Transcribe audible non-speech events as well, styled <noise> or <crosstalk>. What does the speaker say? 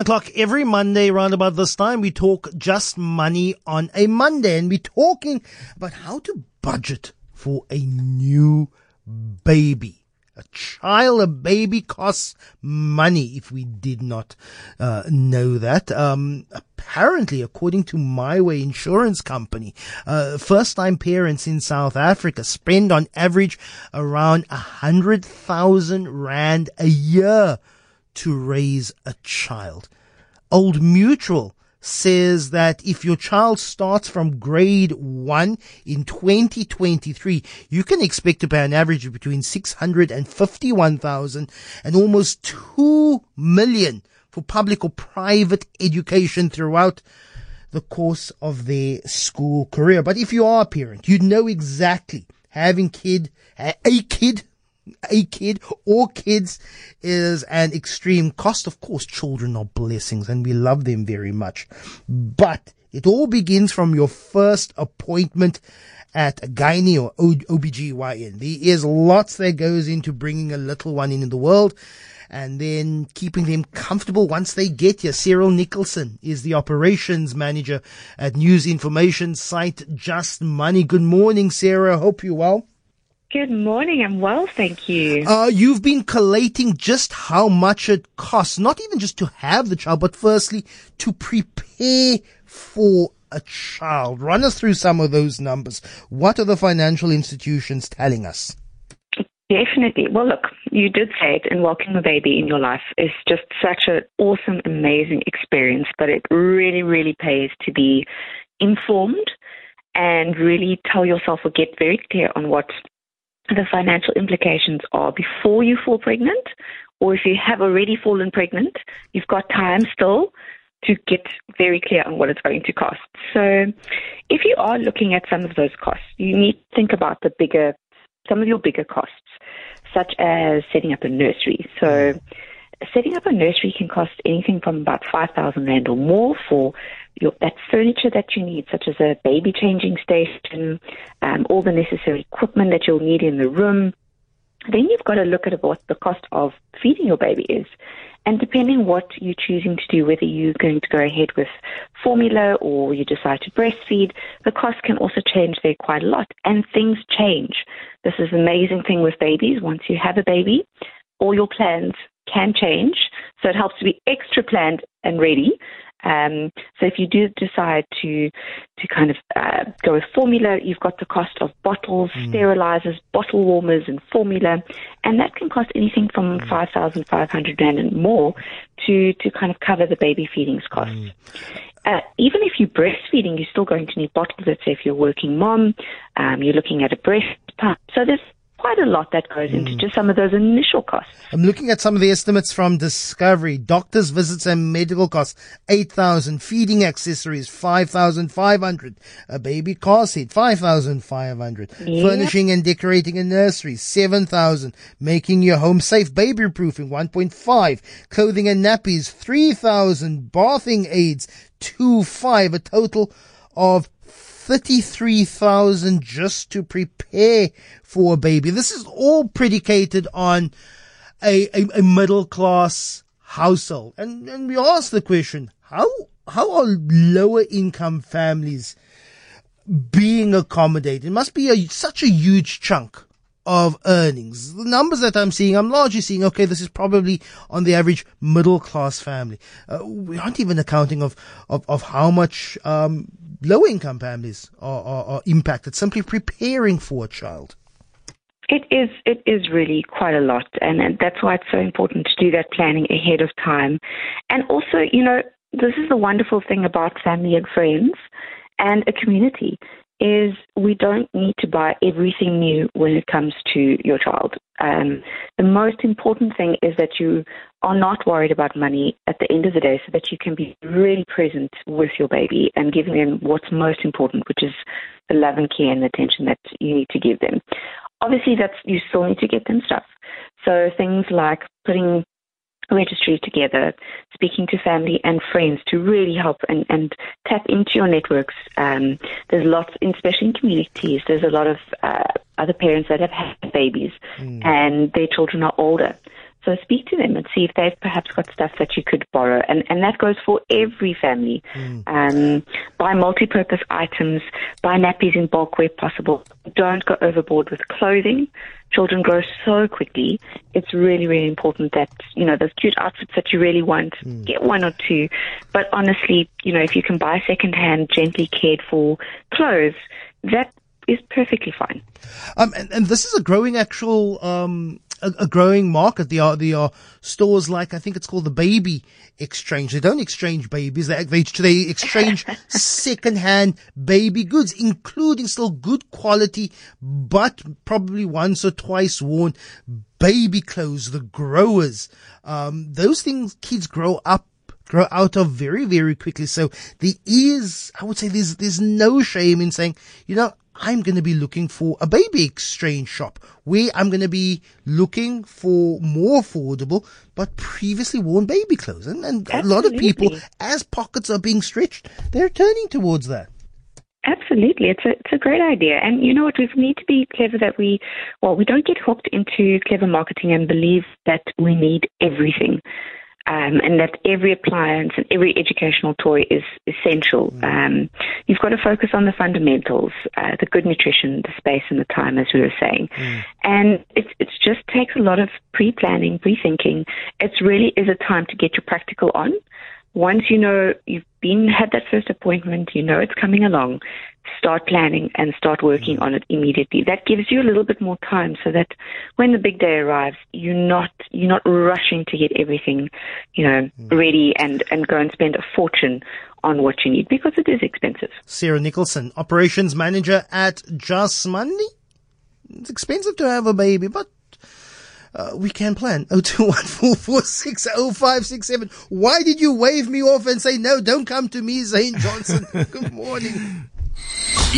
o'clock every Monday around about this time. We talk just money on a Monday and we're talking about how to budget for a new baby. A child, a baby costs money if we did not uh, know that. Um, apparently, according to MiWay Insurance Company, uh, first time parents in South Africa spend on average around a hundred thousand rand a year to raise a child. Old Mutual says that if your child starts from grade one in 2023, you can expect to pay an average between 651,000 and almost 2 million for public or private education throughout the course of their school career. But if you are a parent, you know exactly having kid, a kid a kid or kids is an extreme cost. Of course, children are blessings and we love them very much. But it all begins from your first appointment at a gynae or OBGYN. There is lots that goes into bringing a little one into the world and then keeping them comfortable once they get here. Sarah Nicholson is the operations manager at news information site Just Money. Good morning, Sarah. Hope you're well. Good morning. I'm well, thank you. Uh, you've been collating just how much it costs, not even just to have the child, but firstly to prepare for a child. Run us through some of those numbers. What are the financial institutions telling us? Definitely. Well, look, you did say it, and welcoming a baby in your life is just such an awesome, amazing experience, but it really, really pays to be informed and really tell yourself or get very clear on what the financial implications are before you fall pregnant, or if you have already fallen pregnant, you've got time still to get very clear on what it's going to cost. So, if you are looking at some of those costs, you need to think about the bigger, some of your bigger costs, such as setting up a nursery. So, setting up a nursery can cost anything from about 5,000 Rand or more for your, that furniture that you need, such as a baby changing station, um, all the necessary equipment that you'll need in the room. Then you've got to look at what the cost of feeding your baby is. And depending what you're choosing to do, whether you're going to go ahead with formula or you decide to breastfeed, the cost can also change there quite a lot. And things change. This is the amazing thing with babies. Once you have a baby, all your plans can change. So it helps to be extra planned and ready. Um, so if you do decide to to kind of uh, go with formula, you've got the cost of bottles, mm. sterilizers, bottle warmers, and formula, and that can cost anything from mm. five thousand five hundred rand and more to to kind of cover the baby feedings costs. Mm. Uh, even if you're breastfeeding, you're still going to need bottles. Let's say if you're a working mom, um, you're looking at a breast pump. So there's quite a lot that goes into mm. just some of those initial costs. I'm looking at some of the estimates from Discovery. Doctors' visits and medical costs, 8,000. Feeding accessories, 5,500. A baby car seat, 5,500. Yep. Furnishing and decorating a nursery, 7,000. Making your home safe, baby proofing, 1.5. Clothing and nappies, 3,000. Bathing aids, 2.5. A total of 33,000 just to prepare for a baby. This is all predicated on a, a, a middle class household. And, and we ask the question, how, how are lower income families being accommodated? It must be a, such a huge chunk of earnings. The numbers that I'm seeing, I'm largely seeing, okay, this is probably on the average middle class family. Uh, we aren't even accounting of, of, of how much, um, low income families are, are, are impacted simply preparing for a child. It is it is really quite a lot, and, and that's why it's so important to do that planning ahead of time. And also, you know, this is the wonderful thing about family and friends and a community is we don't need to buy everything new when it comes to your child. Um, the most important thing is that you are not worried about money at the end of the day so that you can be really present with your baby and giving them what's most important, which is the love and care and attention that you need to give them. Obviously, that's you still need to get them stuff. So things like putting registry together, speaking to family and friends to really help and, and tap into your networks. Um, there's lots, especially in communities, there's a lot of uh, other parents that have had babies mm. and their children are older. So speak to them and see if they've perhaps got stuff that you could borrow. And, and that goes for every family. Mm. Um, buy multi-purpose items, buy nappies in bulk where possible. Don't go overboard with clothing. Children grow so quickly. It's really, really important that, you know, those cute outfits that you really want, mm. get one or two. But honestly, you know, if you can buy secondhand, gently cared for clothes, that is perfectly fine. Um, and, and this is a growing actual, um, a, a, growing market. There are, there are stores like, I think it's called the Baby Exchange. They don't exchange babies. They, they, they exchange <laughs> second-hand baby goods, including still good quality, but probably once or twice worn baby clothes, the growers. Um, those things kids grow up grow out of very, very quickly. So there is, I would say there's, there's no shame in saying, you know, I'm going to be looking for a baby exchange shop where I'm going to be looking for more affordable but previously worn baby clothes. And, and a lot of people, as pockets are being stretched, they're turning towards that. Absolutely, it's a it's a great idea, and you know what? We need to be clever that we, well, we don't get hooked into clever marketing and believe that we need everything um, and that every appliance and every educational toy is essential. Mm. Um, you've got to focus on the fundamentals, uh, the good nutrition, the space, and the time, as we were saying. Mm. And it it just takes a lot of pre-planning, pre-thinking. It really is a time to get your practical on. Once you know you've been had that first appointment, you know it's coming along start planning and start working mm. on it immediately. That gives you a little bit more time so that when the big day arrives, you're not you're not rushing to get everything, you know, mm. ready and and go and spend a fortune on what you need because it is expensive. Sarah Nicholson, operations manager at Just Money. It's expensive to have a baby, but uh, we can plan. <laughs> Oh two one four four six oh five six seven. Why did you wave me off and say, no, don't come to me, Zane Johnson? <laughs> Good morning. <laughs>